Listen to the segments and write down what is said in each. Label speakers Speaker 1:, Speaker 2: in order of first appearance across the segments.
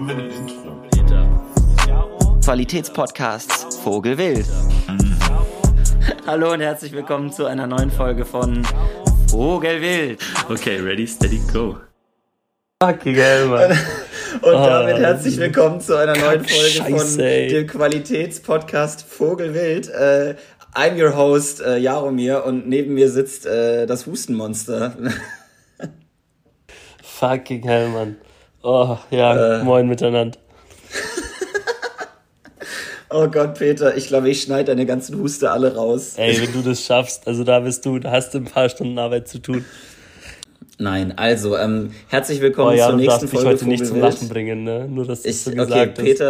Speaker 1: Haben wir ein Intro?
Speaker 2: Qualitätspodcasts Vogelwild. Hallo und herzlich willkommen zu einer neuen Folge von Vogelwild.
Speaker 3: Okay, ready, steady, go.
Speaker 2: Fucking hell, Mann. Und damit herzlich willkommen zu einer neuen Folge von
Speaker 3: Scheiße, ey.
Speaker 2: dem Qualitätspodcast Vogelwild. Äh, I'm your host, äh, Jaromir, und neben mir sitzt äh, das Hustenmonster.
Speaker 3: Fucking hell, Mann. Oh, ja,
Speaker 2: Äh.
Speaker 3: moin miteinander.
Speaker 2: oh Gott, Peter, ich glaube, ich schneide deine ganzen Huste alle raus.
Speaker 3: Ey, wenn du das schaffst, also da bist du, da hast du ein paar Stunden Arbeit zu tun.
Speaker 2: Nein, also, ähm, herzlich
Speaker 3: Oh
Speaker 2: willkommen
Speaker 3: ja,
Speaker 2: zur nächsten Folge
Speaker 3: heute nicht zum. Lachen bringen, ne? Nur, dass das
Speaker 2: Ich,
Speaker 3: so
Speaker 2: okay,
Speaker 3: gesagt ist.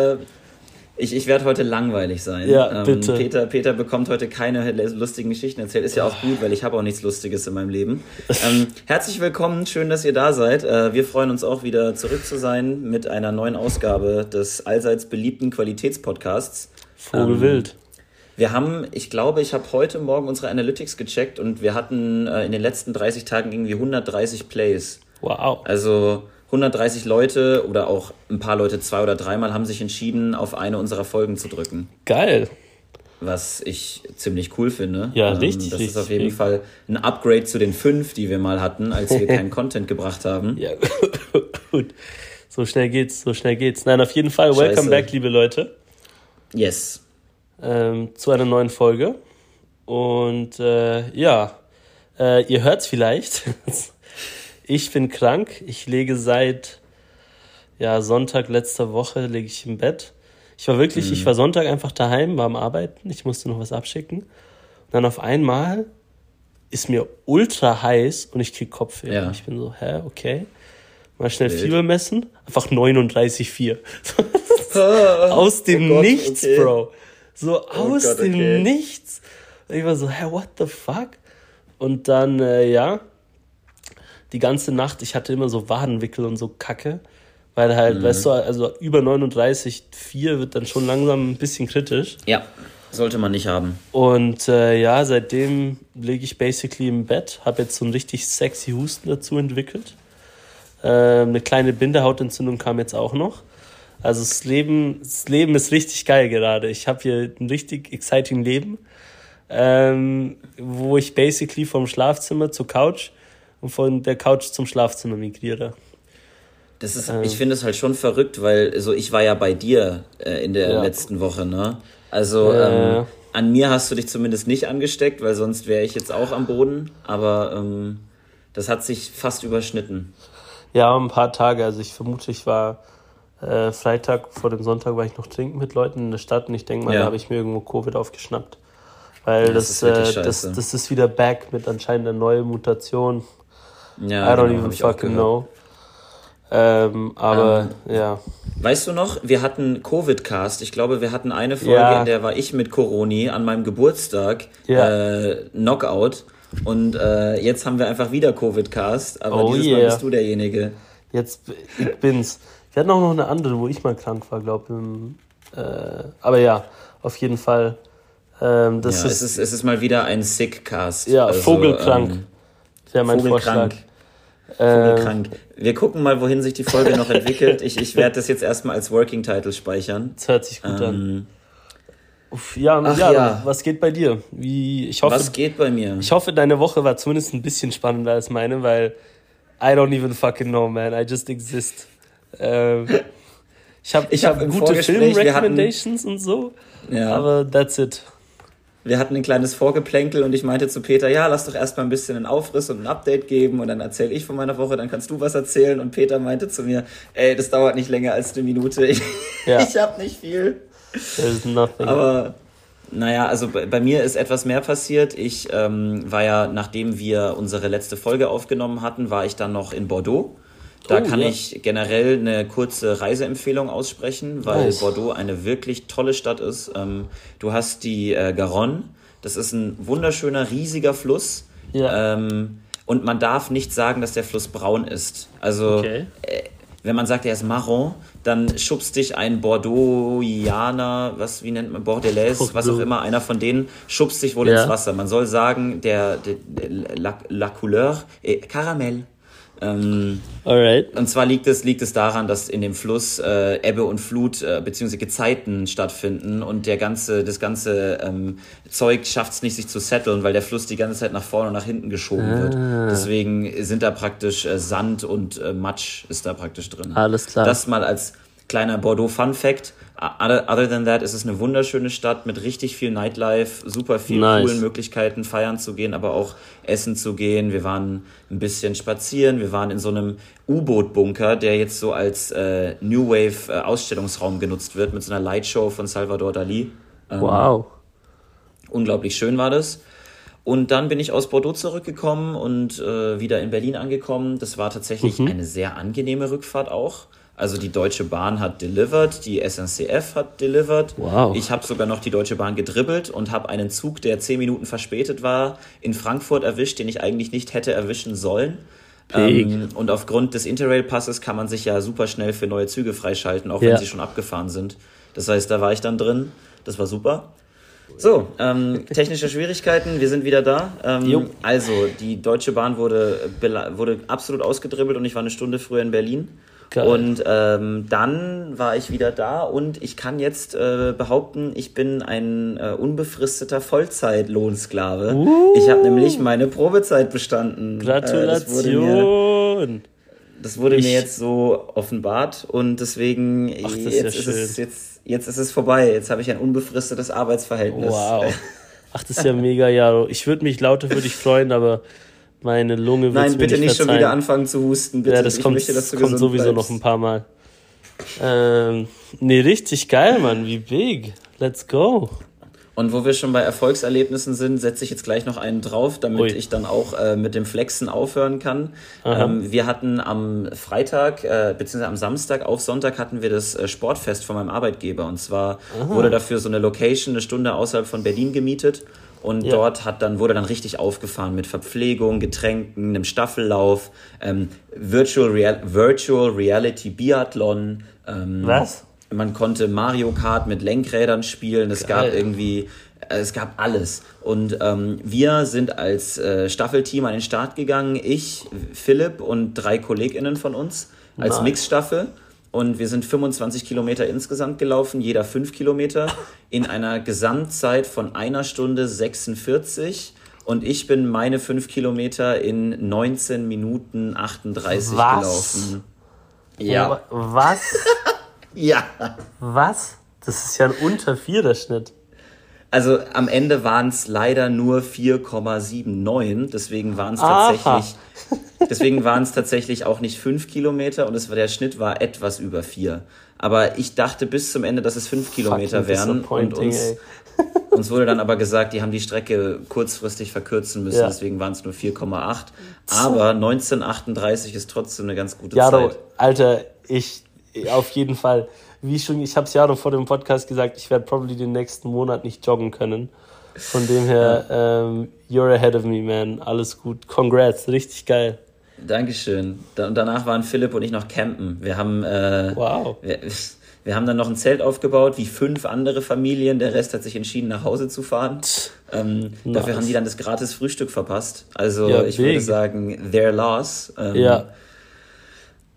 Speaker 2: Ich, ich werde heute langweilig sein. Ähm,
Speaker 3: Ja, bitte.
Speaker 2: Peter, Peter bekommt heute keine lustigen Geschichten erzählt. Ist ja auch gut, weil ich habe auch nichts Lustiges in meinem Leben. Ähm, herzlich willkommen, schön, dass ihr da seid. Äh, wir freuen uns auch wieder zurück zu sein mit einer neuen Ausgabe des allseits beliebten Qualitätspodcasts.
Speaker 3: Vogelwild.
Speaker 2: Wir haben, ich glaube, ich habe heute Morgen unsere Analytics gecheckt und wir hatten äh, in den letzten 30 Tagen irgendwie 130 Plays.
Speaker 3: Wow.
Speaker 2: Also 130 Leute oder auch ein paar Leute zwei oder dreimal haben sich entschieden, auf eine unserer Folgen zu drücken.
Speaker 3: Geil.
Speaker 2: Was ich ziemlich cool finde.
Speaker 3: Ja,
Speaker 2: Ähm,
Speaker 3: richtig,
Speaker 2: Das
Speaker 3: richtig
Speaker 2: ist auf jeden. Fall ein Upgrade zu den fünf, die wir mal hatten, als wir keinen Content gebracht haben.
Speaker 3: Ja, gut. So schnell geht's, so schnell geht's. Nein, auf jeden Fall, welcome
Speaker 2: Scheiße.
Speaker 3: back, liebe Leute,
Speaker 2: Yes.
Speaker 3: ähm, zu einer neuen Folge. Und äh, ja, äh, ihr hört's vielleicht. ich bin krank. Ich lege seit ja, Sonntag letzter Woche lege ich im Bett. Ich war wirklich, ich war Sonntag einfach daheim, war am Arbeiten. Ich musste noch was abschicken. Und dann auf einmal ist mir ultra heiß und ich krieg Kopfweh.
Speaker 2: Ja.
Speaker 3: Ich bin so, hä, okay. Mal schnell
Speaker 2: Wild.
Speaker 3: Fieber messen. Einfach 39,4. aus dem
Speaker 2: Oh Gott,
Speaker 3: Nichts,
Speaker 2: okay.
Speaker 3: Bro. So aus
Speaker 2: Gott,
Speaker 3: dem
Speaker 2: okay.
Speaker 3: Nichts. Und ich war so, hä, what the fuck? Und dann, äh, ja, die ganze Nacht, ich hatte immer so Wadenwickel und so Kacke. Weil halt,
Speaker 2: Mhm.
Speaker 3: weißt du, also über 39,4 wird dann schon langsam ein bisschen kritisch.
Speaker 2: Ja, sollte man nicht haben.
Speaker 3: Und äh, ja, seitdem liege ich basically im Bett, habe jetzt so einen richtig sexy Husten dazu entwickelt. Ähm, eine kleine Bindehautentzündung kam jetzt auch noch. Also das Leben, das Leben ist richtig geil gerade. Ich habe hier ein richtig exciting Leben, ähm, wo ich basically vom Schlafzimmer zur Couch und von der Couch zum Schlafzimmer migriere.
Speaker 2: Das ist, ich finde es halt schon verrückt, weil so ich war ja bei dir äh, in der
Speaker 3: Ja.
Speaker 2: letzten Woche, ne? Also
Speaker 3: Ja.
Speaker 2: ähm, an mir hast du dich zumindest nicht angesteckt, weil sonst wäre ich jetzt auch am Boden. Aber ähm, das hat sich fast überschnitten.
Speaker 3: Ja, ein paar Tage. Also ich vermute, ich war äh, Freitag vor dem Sonntag war ich noch trinken mit Leuten in der Stadt und ich denke mal,
Speaker 2: Ja.
Speaker 3: da habe ich mir irgendwo Covid aufgeschnappt. Weil
Speaker 2: das
Speaker 3: das,
Speaker 2: ist
Speaker 3: äh, das, das ist wieder back mit anscheinend einer neuen Mutation.
Speaker 2: Ja,
Speaker 3: I don't
Speaker 2: genau,
Speaker 3: even fucking know. Ähm, aber ja.
Speaker 2: Weißt du noch, wir hatten Covid-Cast. Ich glaube, wir hatten eine Folge,
Speaker 3: Ja.
Speaker 2: in der war ich mit Coroni an meinem Geburtstag,
Speaker 3: Ja.
Speaker 2: äh, Knockout. Und äh, jetzt haben wir einfach wieder Covid-Cast, aber
Speaker 3: Oh
Speaker 2: dieses Mal
Speaker 3: yeah.
Speaker 2: bist du derjenige.
Speaker 3: Jetzt ich bin's. Wir hatten auch noch eine andere, wo ich mal krank war, glaube ich. Äh, aber ja, auf jeden Fall. Ähm, das
Speaker 2: Ja,
Speaker 3: ist,
Speaker 2: es ist, es ist mal wieder ein Sick-Cast.
Speaker 3: ja
Speaker 2: Also,
Speaker 3: vogelkrank.
Speaker 2: ähm,
Speaker 3: Wäre mein
Speaker 2: Vogelkrank.
Speaker 3: Vorschlag.
Speaker 2: Vogelkrank. Wir gucken mal, wohin sich die Folge noch entwickelt. Ich, ich werde das jetzt erstmal als Working Title speichern.
Speaker 3: Das hört sich gut an.
Speaker 2: Ähm,
Speaker 3: Uff, ja,
Speaker 2: Ach
Speaker 3: ja,
Speaker 2: ja.
Speaker 3: was geht bei dir? Wie, ich, hoffe,
Speaker 2: was geht bei mir?
Speaker 3: ich hoffe, deine Woche war zumindest ein bisschen spannender als meine, weil I don't even fucking know, man. I just exist. Ähm, ich habe
Speaker 2: Ich
Speaker 3: ich
Speaker 2: hab
Speaker 3: gute Film-Recommendations und so,
Speaker 2: Ja.
Speaker 3: aber that's it.
Speaker 2: Wir hatten ein kleines Vorgeplänkel und ich meinte zu Peter, ja, lass doch erstmal ein bisschen einen Aufriss und ein Update geben und dann erzähle ich von meiner Woche, dann kannst du was erzählen und Peter meinte zu mir, ey, das dauert nicht länger als eine Minute. Ich,
Speaker 3: Ja.
Speaker 2: ich habe nicht viel.
Speaker 3: There's nothing.
Speaker 2: Aber naja, also bei, bei mir ist etwas mehr passiert. Ich ähm, war ja, nachdem wir unsere letzte Folge aufgenommen hatten, war ich dann noch in Bordeaux. Da
Speaker 3: Oh,
Speaker 2: kann
Speaker 3: ja.
Speaker 2: ich generell eine kurze Reiseempfehlung aussprechen, weil
Speaker 3: Nice.
Speaker 2: Bordeaux eine wirklich tolle Stadt ist. Ähm, du hast die äh, Garonne, das ist ein wunderschöner, riesiger Fluss.
Speaker 3: Ja.
Speaker 2: Ähm, und man darf nicht sagen, dass der Fluss braun ist. Also
Speaker 3: Okay.
Speaker 2: äh, wenn man sagt, er ist marron, dann schubst dich ein Bordeauxianer, was, wie nennt man, Bordelaise, was auch immer, einer von denen, schubst dich wohl
Speaker 3: Ja.
Speaker 2: ins Wasser. Man soll sagen, der, der, der la, la Couleur, äh, Karamell. Ähm, Alright. Und zwar liegt es, liegt es daran, dass in dem Fluss äh, Ebbe und Flut äh, bzw. Gezeiten stattfinden und der ganze, das ganze ähm, Zeug schafft es nicht, sich zu setteln, weil der Fluss die ganze Zeit nach vorne und nach hinten geschoben ah. wird. Deswegen sind da praktisch äh, Sand und äh, Matsch ist da praktisch drin. Alles klar. Das mal als kleiner Bordeaux Fun Fact. Other, than that ist es eine wunderschöne Stadt mit richtig viel Nightlife, super vielen nice. coolen Möglichkeiten, feiern zu gehen, aber auch essen zu gehen. Wir waren ein bisschen spazieren, wir waren in so einem U-Boot-Bunker, der jetzt so als äh, New Wave äh, Ausstellungsraum genutzt wird, mit so einer Lightshow von Salvador Dali. Ähm, wow. Unglaublich schön war das. Und dann bin ich aus Bordeaux zurückgekommen und äh, wieder in Berlin angekommen. Das war tatsächlich mhm. eine sehr angenehme Rückfahrt auch. Also die Deutsche Bahn hat delivered, die SNCF hat delivered. Wow. Ich habe sogar noch die Deutsche Bahn gedribbelt und habe einen Zug, der zehn Minuten verspätet war, in Frankfurt erwischt, den ich eigentlich nicht hätte erwischen sollen. Ähm, und aufgrund des Interrail-Passes kann man sich ja super schnell für neue Züge freischalten, auch ja. wenn sie schon abgefahren sind. Das heißt, da war ich dann drin. Das war super. So, ähm, technische Schwierigkeiten, wir sind wieder da. Ähm, also, die Deutsche Bahn wurde, wurde absolut ausgedribbelt und ich war eine Stunde früher in Berlin. Geil. Und ähm, dann war ich wieder da und ich kann jetzt äh, behaupten, ich bin ein äh, unbefristeter Vollzeitlohnsklave. Uh. Ich habe nämlich meine Probezeit bestanden. Gratulation! Äh, das wurde, wurde mir, jetzt so offenbart und deswegen Ach, jetzt, ja ist es, jetzt, jetzt ist es vorbei. Jetzt habe ich ein unbefristetes Arbeitsverhältnis. Wow.
Speaker 3: Ach, das ist ja mega, Jaro. Ich würde mich lauter für dich freuen, aber meine Lunge wird Nein, bitte nicht, nicht schon wieder anfangen zu husten. Bitte. Ja, das ich kommt, möchte, dass du kommt sowieso bleibst. noch ein paar Mal. Ähm, nee, richtig geil, Mann. Wie big. Let's go.
Speaker 2: Und wo wir schon bei Erfolgserlebnissen sind, setze ich jetzt gleich noch einen drauf, damit Ui. ich dann auch äh, mit dem Flexen aufhören kann. Ähm, wir hatten am Freitag, äh, beziehungsweise am Samstag auf Sonntag hatten wir das äh, Sportfest von meinem Arbeitgeber. Und zwar Aha. wurde dafür so eine Location eine Stunde außerhalb von Berlin gemietet. Und ja. dort hat dann, wurde dann richtig aufgefahren mit Verpflegung, Getränken, einem Staffellauf, ähm, Virtual, Real Virtual Reality Biathlon. Ähm, Was? Man konnte Mario Kart mit Lenkrädern spielen. Es Geil. gab irgendwie, äh, es gab alles. Und ähm, wir sind als äh, Staffelteam an den Start gegangen. Ich, Philipp und drei KollegInnen von uns als. Mixstaffel. Und wir sind 25 Kilometer insgesamt gelaufen, jeder 5 Kilometer, in einer Gesamtzeit von einer Stunde 46. Und ich bin meine 5 Kilometer in 19 Minuten 38 Was? gelaufen.
Speaker 3: Ja. Was? ja. Was? Das ist ja ein unter 4er Schnitt.
Speaker 2: Also am Ende waren es leider nur 4,79, deswegen waren es tatsächlich, deswegen waren es tatsächlich auch nicht 5 Kilometer und es war, der Schnitt war etwas über 4. Aber ich dachte bis zum Ende, dass es 5 Kilometer wären und uns, uns wurde dann aber gesagt, die haben die Strecke kurzfristig verkürzen müssen, ja. deswegen waren es nur 4,8. Aber 1938 ist trotzdem eine ganz gute
Speaker 3: ja, Zeit. Alter, ich auf jeden Fall wie schon, ich habe es ja noch vor dem Podcast gesagt, ich werde probably den nächsten Monat nicht joggen können. Von dem her, ähm, you're ahead of me, man. Alles gut. Congrats, richtig geil.
Speaker 2: Dankeschön. Und danach waren Philipp und ich noch campen. Wir haben, äh, wow. Wir, wir, haben dann noch ein Zelt aufgebaut, wie fünf andere Familien. Der Rest hat sich entschieden, nach Hause zu fahren. Ähm, nice. Dafür haben die dann das gratis Frühstück verpasst. Also ja, ich big. würde sagen, their loss. Ähm, ja.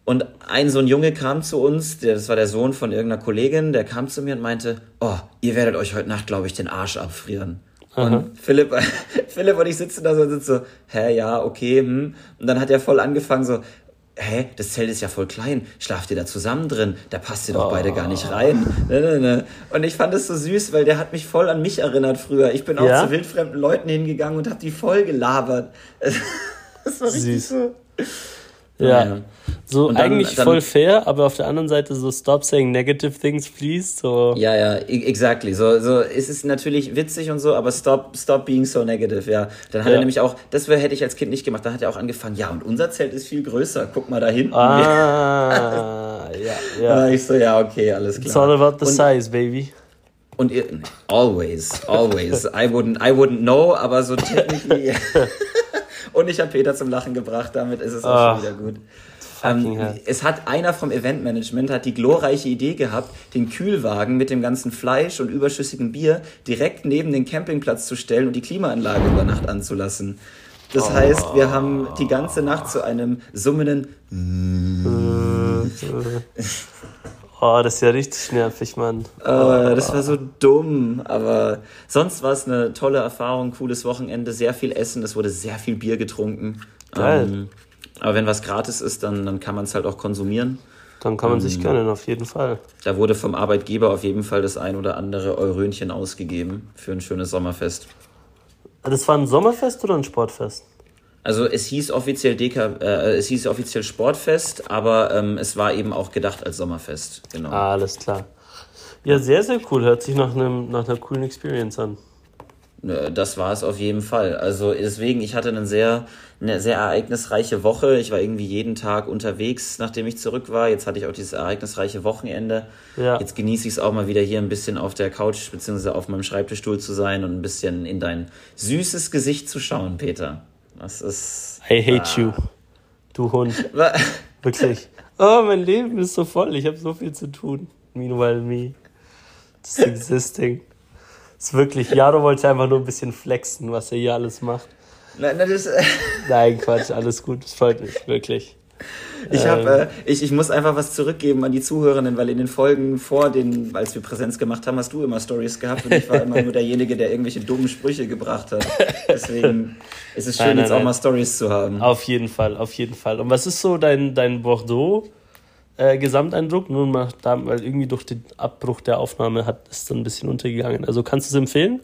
Speaker 2: Und ein so ein Junge kam zu uns, der, das war der Sohn von irgendeiner Kollegin, der kam zu mir und meinte, oh, ihr werdet euch heute Nacht, glaube ich, den Arsch abfrieren. Aha. Und Philipp, Philipp und ich sitzen da so und sind so, hä, ja, okay, hm. Und dann hat er voll angefangen so, hä, das Zelt ist ja voll klein, schlaft ihr da zusammen drin, da passt ihr doch oh. beide gar nicht rein. Ne, ne, ne. Und ich fand es so süß, weil der hat mich voll an mich erinnert früher. Ich bin auch ja? zu wildfremden Leuten hingegangen und hab die voll gelabert. Das war richtig süß. so.
Speaker 3: Ja. ja. So dann, eigentlich dann, voll fair, aber auf der anderen Seite so stop saying negative things, please. So.
Speaker 2: Ja, ja, e-, exactly. So, so es ist natürlich witzig und so, aber stop, stop being so negative, ja. Dann hat ja. er nämlich auch, das hätte ich als Kind nicht gemacht, dann hat er auch angefangen, ja, und unser Zelt ist viel größer, guck mal da hinten. Ah, ja, ja. ich so, ja, okay, alles klar. It's all about the und, size, baby. Und ihr, always, always. I wouldn't, I wouldn't know, aber so technically. Und ich habe Peter zum Lachen gebracht, damit ist es auch oh, schon wieder gut. Ähm, es hat einer vom Eventmanagement hat die glorreiche Idee gehabt, den Kühlwagen mit dem ganzen Fleisch und überschüssigem Bier direkt neben den Campingplatz zu stellen und die Klimaanlage über Nacht anzulassen. Das oh. heißt, wir haben die ganze Nacht zu einem summenden.
Speaker 3: Oh, das ist ja richtig nervig, Mann.
Speaker 2: Oh, das war so dumm, aber sonst war es eine tolle Erfahrung, cooles Wochenende, sehr viel Essen, es wurde sehr viel Bier getrunken. Geil. Ähm, aber wenn was gratis ist, dann, dann kann man es halt auch konsumieren.
Speaker 3: Dann kann man ähm, sich gönnen, auf jeden Fall.
Speaker 2: Da wurde vom Arbeitgeber auf jeden Fall das ein oder andere Eurönchen ausgegeben für ein schönes Sommerfest.
Speaker 3: Das war ein Sommerfest oder ein Sportfest?
Speaker 2: Also es hieß offiziell DK, äh, es hieß offiziell Sportfest, aber ähm, es war eben auch gedacht als Sommerfest.
Speaker 3: Genau. Alles klar. Ja, sehr, sehr cool. Hört sich nach, einem, nach einer coolen Experience an.
Speaker 2: Das war es auf jeden Fall. Also deswegen, ich hatte eine sehr, eine sehr ereignisreiche Woche. Ich war irgendwie jeden Tag unterwegs, nachdem ich zurück war. Jetzt hatte ich auch dieses ereignisreiche Wochenende. Ja. Jetzt genieße ich es auch mal wieder hier ein bisschen auf der Couch bzw. auf meinem Schreibtischstuhl zu sein und ein bisschen in dein süßes Gesicht zu schauen, Peter. Das ist.
Speaker 3: I hate ah. you. Du Hund. Wirklich. Oh, mein Leben ist so voll. Ich habe so viel zu tun. Meanwhile me. Just existing. Ist wirklich, Jaro wollte einfach nur ein bisschen flexen, was er hier alles macht. Nein, nein, das, nein Quatsch, alles gut. Das freut mich, wirklich.
Speaker 2: Ich, hab, ähm. äh, ich, ich muss einfach was zurückgeben an die Zuhörenden, weil in den Folgen vor den, als wir Präsenz gemacht haben, hast du immer Stories gehabt und ich war immer nur derjenige, der irgendwelche dummen Sprüche gebracht hat. Deswegen ist es schön, nein, nein, jetzt auch mal Stories zu haben.
Speaker 3: Auf jeden Fall, auf jeden Fall. Und was ist so dein, dein Bordeaux? Äh, Gesamteindruck, mal da, weil irgendwie durch den Abbruch der Aufnahme hat es dann ein bisschen untergegangen. Also kannst du es empfehlen?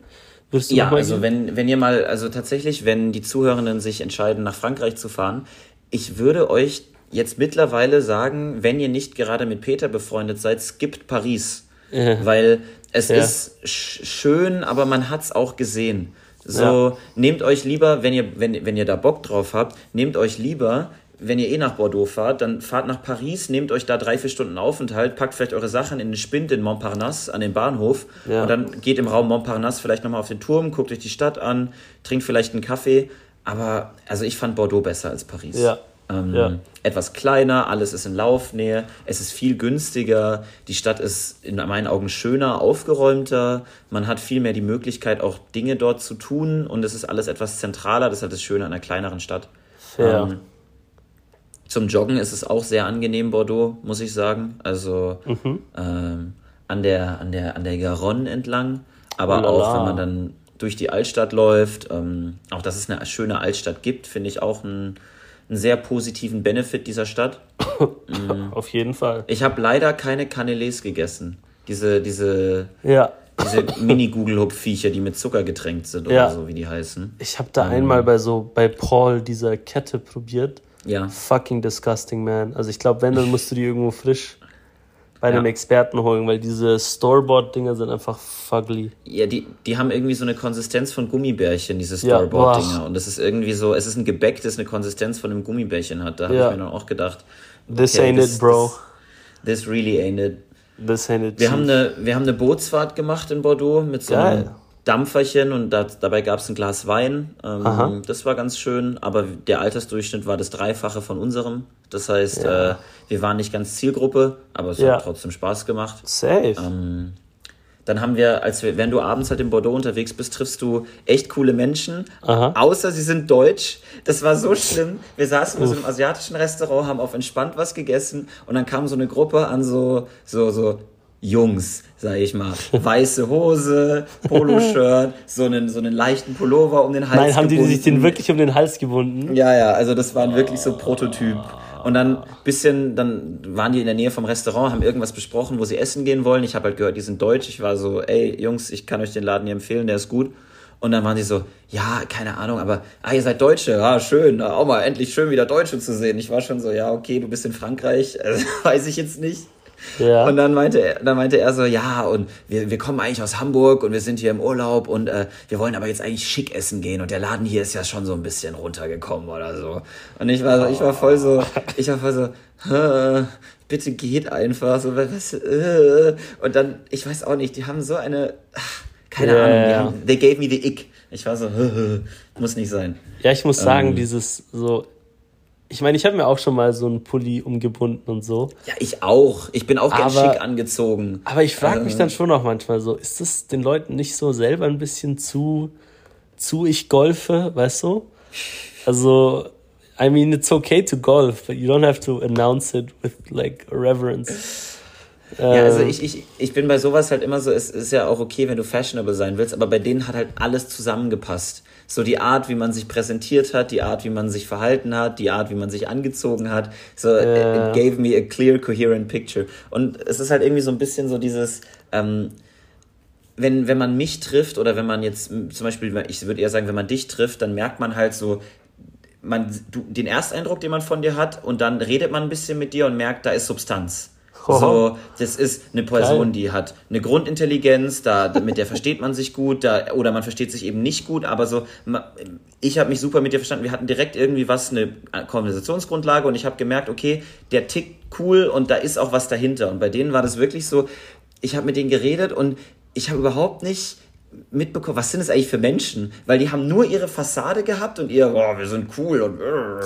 Speaker 2: Ja, also wenn, wenn ihr mal, also tatsächlich, wenn die Zuhörenden sich entscheiden, nach Frankreich zu fahren, ich würde euch jetzt mittlerweile sagen, wenn ihr nicht gerade mit Peter befreundet seid, skippt Paris. Ja. Weil es ja. ist sch schön, aber man hat es auch gesehen. So, ja. nehmt euch lieber, wenn ihr, wenn, wenn ihr da Bock drauf habt, nehmt euch lieber, wenn ihr eh nach Bordeaux fahrt, dann fahrt nach Paris, nehmt euch da drei, vier Stunden Aufenthalt, packt vielleicht eure Sachen in den Spind in Montparnasse an den Bahnhof ja. und dann geht im Raum Montparnasse vielleicht nochmal auf den Turm, guckt euch die Stadt an, trinkt vielleicht einen Kaffee. Aber also ich fand Bordeaux besser als Paris. Ja. Ähm, ja. Etwas kleiner, alles ist in Laufnähe, es ist viel günstiger, die Stadt ist in meinen Augen schöner, aufgeräumter, man hat viel mehr die Möglichkeit, auch Dinge dort zu tun und es ist alles etwas zentraler, das ist halt das Schöne an einer kleineren Stadt. Ja. Ähm, zum Joggen ist es auch sehr angenehm, Bordeaux, muss ich sagen. Also mhm. ähm, an, der, an, der, an der Garonne entlang, aber oh auch wenn man dann durch die Altstadt läuft, ähm, auch dass es eine schöne Altstadt gibt, finde ich auch ein einen sehr positiven Benefit dieser Stadt.
Speaker 3: Mhm. Auf jeden Fall.
Speaker 2: Ich habe leider keine Canelés gegessen. Diese, diese, ja. diese Mini-Google-Hub-Viecher, die mit Zucker getränkt sind ja. oder so, wie die heißen.
Speaker 3: Ich habe da ähm. einmal bei so, bei Paul dieser Kette probiert. Ja. Fucking disgusting, man. Also ich glaube, wenn, dann musst du die irgendwo frisch bei einem ja. Experten holen, weil diese Storeboard-Dinger sind einfach fugly.
Speaker 2: Ja, die, die haben irgendwie so eine Konsistenz von Gummibärchen, diese Storeboard-Dinger. Ja, und das ist irgendwie so, es ist ein Gebäck, das eine Konsistenz von einem Gummibärchen hat. Da habe ich mir dann auch gedacht. Okay, this ain't this, it, bro. This, this, really ain't it. This ain't it. Wir haben, eine, wir haben eine Bootsfahrt gemacht in Bordeaux mit so Geil. Dampferchen und da, dabei gab es ein Glas Wein. Ähm, das war ganz schön, aber der Altersdurchschnitt war das Dreifache von unserem. Das heißt, ja. äh, wir waren nicht ganz Zielgruppe, aber es ja. hat trotzdem Spaß gemacht. Safe. Ähm, dann haben wir, als wir, wenn du abends halt in Bordeaux unterwegs bist, triffst du echt coole Menschen, Aha. außer sie sind deutsch. Das war so schlimm. Wir saßen in so einem asiatischen Restaurant, haben auf entspannt was gegessen und dann kam so eine Gruppe an so, so, so Jungs, sag ich mal. Weiße Hose, Poloshirt, so einen, so einen leichten Pullover um den Hals
Speaker 3: Nein, haben gebunden. die sich den wirklich um den Hals gebunden?
Speaker 2: Ja, ja, also das waren wirklich so Prototyp. Und dann bisschen, dann waren die in der Nähe vom Restaurant, haben irgendwas besprochen, wo sie essen gehen wollen. Ich habe halt gehört, die sind deutsch. Ich war so, ey Jungs, ich kann euch den Laden hier empfehlen, der ist gut. Und dann waren die so, ja, keine Ahnung, aber, ah, ihr seid Deutsche, ja, schön, auch mal endlich schön wieder Deutsche zu sehen. Ich war schon so, ja, okay, du bist in Frankreich, also, weiß ich jetzt nicht. Ja. Und dann meinte er, dann meinte er so, ja, und wir, wir kommen eigentlich aus Hamburg und wir sind hier im Urlaub und äh, wir wollen aber jetzt eigentlich schick essen gehen und der Laden hier ist ja schon so ein bisschen runtergekommen oder so. Und ich war, ich war voll so, ich war voll so, bitte geht einfach so, was, äh. und dann, ich weiß auch nicht, die haben so eine, keine yeah. Ahnung, die haben, they gave me the ick. Ich war so, muss nicht sein.
Speaker 3: Ja, ich muss sagen, ähm, dieses so ich meine, ich habe mir auch schon mal so einen Pulli umgebunden und so.
Speaker 2: Ja, ich auch. Ich bin auch ganz aber, schick angezogen.
Speaker 3: Aber ich frage mich äh. dann schon auch manchmal so, ist das den Leuten nicht so selber ein bisschen zu, zu ich golfe, weißt du? Also, I mean, it's okay to golf, but you don't have to announce it with like reverence.
Speaker 2: Ja, also ich, ich, ich bin bei sowas halt immer so, es ist ja auch okay, wenn du fashionable sein willst, aber bei denen hat halt alles zusammengepasst. So die Art, wie man sich präsentiert hat, die Art, wie man sich verhalten hat, die Art, wie man sich angezogen hat. So, ja. it gave me a clear, coherent picture. Und es ist halt irgendwie so ein bisschen so dieses, ähm, wenn, wenn man mich trifft oder wenn man jetzt zum Beispiel, ich würde eher sagen, wenn man dich trifft, dann merkt man halt so, man, du, den Ersteindruck, den man von dir hat, und dann redet man ein bisschen mit dir und merkt, da ist Substanz. So, das ist eine Person, Geil. die hat eine Grundintelligenz, da, mit der versteht man sich gut, da, oder man versteht sich eben nicht gut, aber so, ich habe mich super mit dir verstanden. Wir hatten direkt irgendwie was, eine Konversationsgrundlage und ich habe gemerkt, okay, der tickt cool und da ist auch was dahinter. Und bei denen war das wirklich so, ich habe mit denen geredet und ich habe überhaupt nicht mitbekommen, was sind das eigentlich für Menschen? Weil die haben nur ihre Fassade gehabt und ihr, oh, wir sind cool und,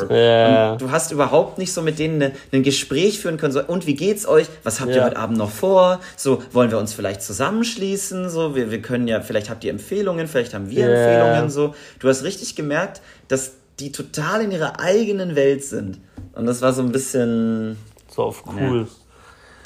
Speaker 2: yeah. und du hast überhaupt nicht so mit denen ne, ein Gespräch führen können. So, und wie geht's euch? Was habt yeah. ihr heute Abend noch vor? So, wollen wir uns vielleicht zusammenschließen? So, wir, wir können ja, vielleicht habt ihr Empfehlungen, vielleicht haben wir yeah. Empfehlungen. So, du hast richtig gemerkt, dass die total in ihrer eigenen Welt sind. Und das war so ein bisschen.
Speaker 3: So auf cool.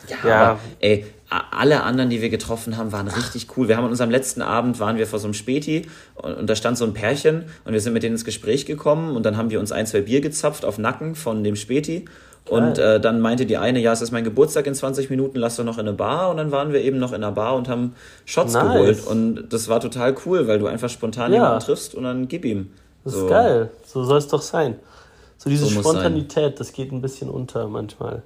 Speaker 2: Ja, ja, aber ey, alle anderen, die wir getroffen haben, waren richtig cool. Wir haben an unserem letzten Abend waren wir vor so einem Späti und, und, da stand so ein Pärchen und wir sind mit denen ins Gespräch gekommen und dann haben wir uns ein, zwei Bier gezapft auf Nacken von dem Späti. Und äh, dann meinte die eine, ja, es ist mein Geburtstag in 20 Minuten, lass doch noch in eine Bar. Und dann waren wir eben noch in einer Bar und haben Shots nice. geholt. Und das war total cool, weil du einfach spontan ja. jemanden triffst und dann gib ihm.
Speaker 3: Das so. ist geil. So soll es doch sein. So diese so Spontanität, das geht ein bisschen unter manchmal.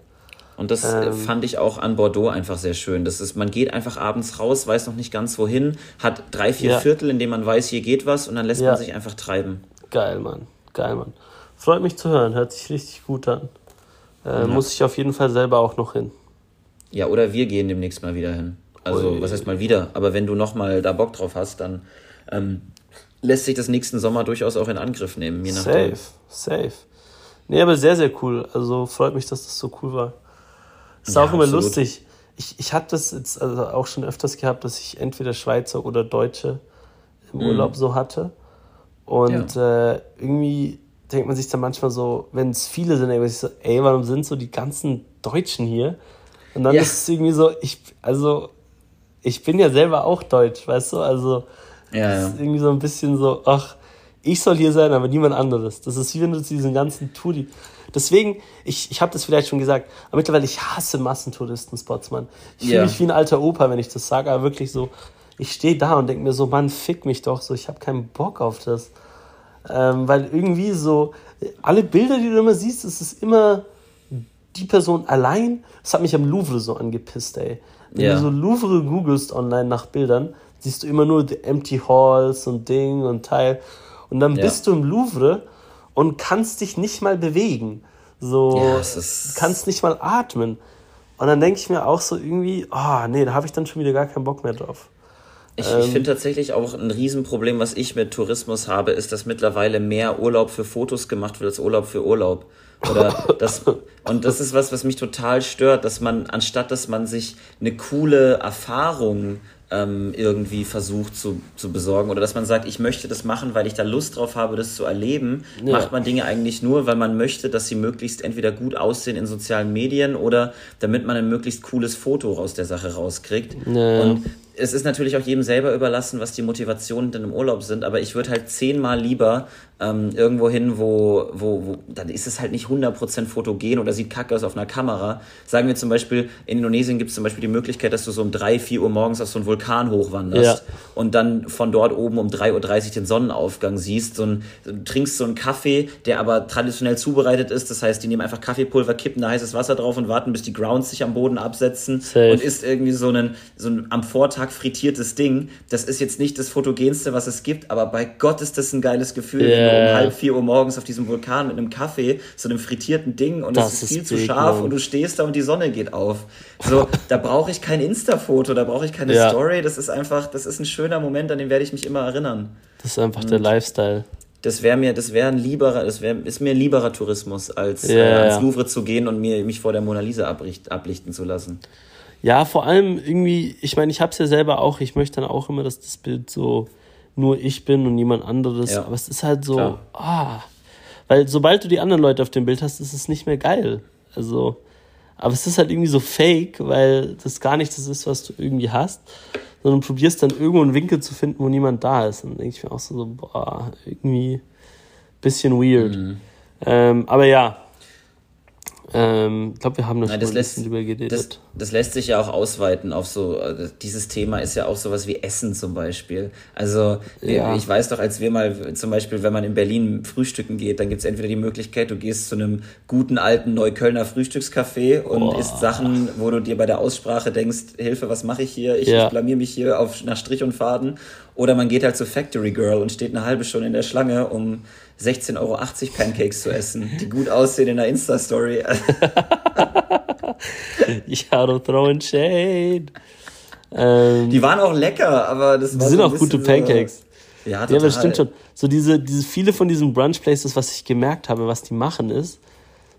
Speaker 2: Und das äh, ähm, fand ich auch an Bordeaux einfach sehr schön. Das ist, man geht einfach abends raus, weiß noch nicht ganz wohin, hat drei, vier ja. Viertel, in denen man weiß, hier geht was und dann lässt ja. man sich einfach treiben.
Speaker 3: Geil, Mann. Geil, Mann. Freut mich zu hören, hört sich richtig gut an. Äh, ja. Muss ich auf jeden Fall selber auch noch hin.
Speaker 2: Ja, oder wir gehen demnächst mal wieder hin. Also, Ui. was heißt mal wieder? Aber wenn du nochmal da Bock drauf hast, dann ähm, lässt sich das nächsten Sommer durchaus auch in Angriff nehmen. Je
Speaker 3: safe, safe. Nee, aber sehr, sehr cool. Also freut mich, dass das so cool war. Ist ja, auch immer absolut. lustig. Ich, ich habe das jetzt also auch schon öfters gehabt, dass ich entweder Schweizer oder Deutsche im mhm. Urlaub so hatte. Und ja. äh, irgendwie denkt man sich dann manchmal so, wenn es viele sind, denkt man sich so, ey, warum sind so die ganzen Deutschen hier? Und dann ja. ist es irgendwie so, ich, also, ich bin ja selber auch deutsch, weißt du? Also, ja. ist irgendwie so ein bisschen so, ach, ich soll hier sein, aber niemand anderes. Das ist wie wenn du zu diesen ganzen Touri. Deswegen, ich, ich habe das vielleicht schon gesagt, aber mittlerweile, ich hasse Massentouristenspots, Mann. Ich fühle yeah. mich wie ein alter Opa, wenn ich das sage, aber wirklich so, ich stehe da und denke mir so, Mann, fick mich doch so, ich habe keinen Bock auf das. Ähm, weil irgendwie so, alle Bilder, die du immer siehst, es ist immer die Person allein. Das hat mich am Louvre so angepisst, ey. Wenn yeah. du so Louvre googelst online nach Bildern, siehst du immer nur die Empty Halls und Ding und Teil. Und dann ja. bist du im Louvre und kannst dich nicht mal bewegen. So, ja, kannst nicht mal atmen. Und dann denke ich mir auch so irgendwie, oh nee, da habe ich dann schon wieder gar keinen Bock mehr drauf.
Speaker 2: Ich, ähm, ich finde tatsächlich auch ein Riesenproblem, was ich mit Tourismus habe, ist, dass mittlerweile mehr Urlaub für Fotos gemacht wird als Urlaub für Urlaub. Oder das, und das ist was, was mich total stört, dass man, anstatt dass man sich eine coole Erfahrung ähm, irgendwie versucht zu, zu besorgen oder dass man sagt, ich möchte das machen, weil ich da Lust drauf habe, das zu erleben, ja. macht man Dinge eigentlich nur, weil man möchte, dass sie möglichst entweder gut aussehen in sozialen Medien oder damit man ein möglichst cooles Foto aus der Sache rauskriegt. Ja. Und es ist natürlich auch jedem selber überlassen, was die Motivationen denn im Urlaub sind, aber ich würde halt zehnmal lieber ähm, irgendwo hin, wo, wo, wo, dann ist es halt nicht 100% fotogen oder sieht kacke aus auf einer Kamera. Sagen wir zum Beispiel, in Indonesien gibt es zum Beispiel die Möglichkeit, dass du so um 3, 4 Uhr morgens auf so einen Vulkan hochwanderst ja. und dann von dort oben um 3.30 Uhr den Sonnenaufgang siehst. So ein, du trinkst so einen Kaffee, der aber traditionell zubereitet ist. Das heißt, die nehmen einfach Kaffeepulver, kippen da heißes Wasser drauf und warten, bis die Grounds sich am Boden absetzen Safe. und isst irgendwie so einen, so ein am Vortag frittiertes Ding. Das ist jetzt nicht das Fotogenste, was es gibt, aber bei Gott ist das ein geiles Gefühl. Yeah um halb vier Uhr morgens auf diesem Vulkan mit einem Kaffee, so einem frittierten Ding und es ist, ist viel zu scharf man. und du stehst da und die Sonne geht auf. So, da brauche ich kein Insta-Foto, da brauche ich keine ja. Story. Das ist einfach, das ist ein schöner Moment, an den werde ich mich immer erinnern.
Speaker 3: Das ist einfach und der Lifestyle.
Speaker 2: Das wäre mir, das wäre ein lieberer, das wäre, ist mir ein lieberer Tourismus, als ja, äh, ans Louvre zu gehen und mir mich vor der Mona Lisa abricht, ablichten zu lassen.
Speaker 3: Ja, vor allem irgendwie, ich meine, ich habe es ja selber auch, ich möchte dann auch immer, dass das Bild so nur ich bin und niemand anderes. Ja. Aber es ist halt so, Klar. ah. Weil sobald du die anderen Leute auf dem Bild hast, ist es nicht mehr geil. Also, aber es ist halt irgendwie so fake, weil das gar nicht das ist, was du irgendwie hast, sondern probierst dann irgendwo einen Winkel zu finden, wo niemand da ist. Und dann denke ich mir auch so, boah, irgendwie bisschen weird. Mhm. Ähm, aber ja, ähm, ich glaube, wir haben noch Nein,
Speaker 2: das lässt, ein drüber geredet. Das, das, lässt sich ja auch ausweiten auf so, äh, dieses Thema ist ja auch sowas wie Essen zum Beispiel. Also ja. ich weiß doch, als wir mal zum Beispiel, wenn man in Berlin frühstücken geht, dann gibt es entweder die Möglichkeit, du gehst zu einem guten alten Neuköllner Frühstückscafé und oh. isst Sachen, wo du dir bei der Aussprache denkst, Hilfe, was mache ich hier? Ich, ja. ich blamier mich hier auf, nach Strich und Faden. Oder man geht halt zu Factory Girl und steht eine halbe Stunde in der Schlange, um 16,80 Euro Pancakes zu essen, die gut aussehen in der Insta-Story.
Speaker 3: ja, du throwing shade.
Speaker 2: Ähm, die waren auch lecker, aber das war
Speaker 3: Die sind so auch gute Pancakes. So, ja, total. Ja, das stimmt schon. So diese, diese viele von diesen Brunch-Places, was ich gemerkt habe, was die machen, ist,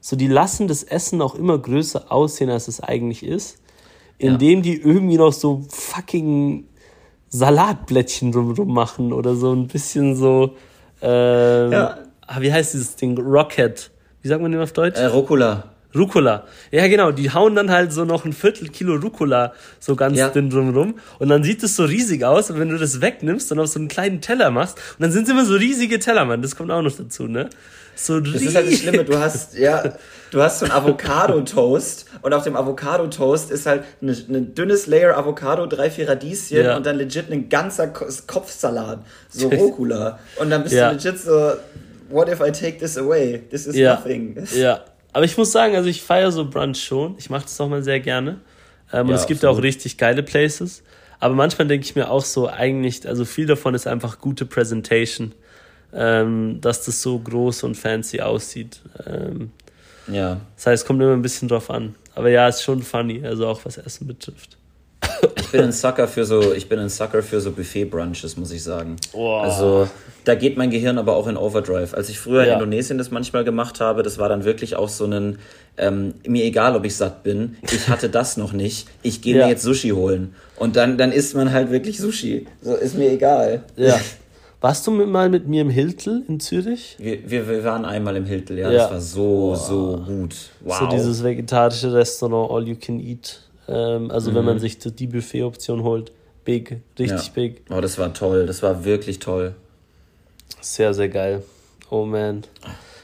Speaker 3: so die lassen das Essen auch immer größer aussehen, als es eigentlich ist, indem ja. die irgendwie noch so fucking Salatblättchen drumrum machen oder so ein bisschen so ähm, ja. Ah, wie heißt dieses Ding? Rocket. Wie sagt man den auf Deutsch?
Speaker 2: Äh, Rucola.
Speaker 3: Rucola. Ja, genau. Die hauen dann halt so noch ein Viertel Kilo Rucola so ganz ja. dünn drumrum. Und dann sieht es so riesig aus. Und wenn du das wegnimmst und auf so einen kleinen Teller machst, und dann sind es immer so riesige Teller, Mann. Das kommt auch noch dazu, ne?
Speaker 2: So das ist halt das Schlimme. Du hast, ja, du hast so ein Avocado-Toast und auf dem Avocado-Toast ist halt ein ne, ne dünnes Layer Avocado, drei, vier Radieschen ja. und dann legit ein ganzer Kopfsalat. So Rucola. Und dann bist ja. du legit so, what if I take this away? This is
Speaker 3: ja.
Speaker 2: nothing.
Speaker 3: Ja. Aber ich muss sagen, also ich feiere so Brunch schon. Ich mache das auch mal sehr gerne. Ähm, und es gibt absolut. auch richtig geile Places. Aber manchmal denke ich mir auch so, eigentlich, also viel davon ist einfach gute Presentation ähm, dass das so groß und fancy aussieht. Ähm, ja. Das heißt, es kommt immer ein bisschen drauf an. Aber ja, es ist schon funny, also auch was Essen betrifft.
Speaker 2: Ich bin ein Sucker für so, ich bin ein Sucker für so Buffet-Brunches, muss ich sagen. Oh. Also da geht mein Gehirn aber auch in Overdrive. Als ich früher ja. in Indonesien das manchmal gemacht habe, das war dann wirklich auch so ein, ähm, mir egal, ob ich satt bin, ich hatte das noch nicht, ich gehe ja. mir jetzt Sushi holen. Und dann, dann isst man halt wirklich Sushi. So ist mir egal.
Speaker 3: Ja. Warst du mal mit mir im Hiltel in Zürich?
Speaker 2: Wir, wir, wir waren einmal im Hiltel, ja. ja. Das war so, wow. so gut.
Speaker 3: Wow. So dieses vegetarische Restaurant, All You Can Eat. Ähm, also mhm. wenn man sich die Buffet-Option holt, big, richtig ja. big.
Speaker 2: Oh, das war toll. Das war wirklich toll.
Speaker 3: Sehr, sehr geil. Oh man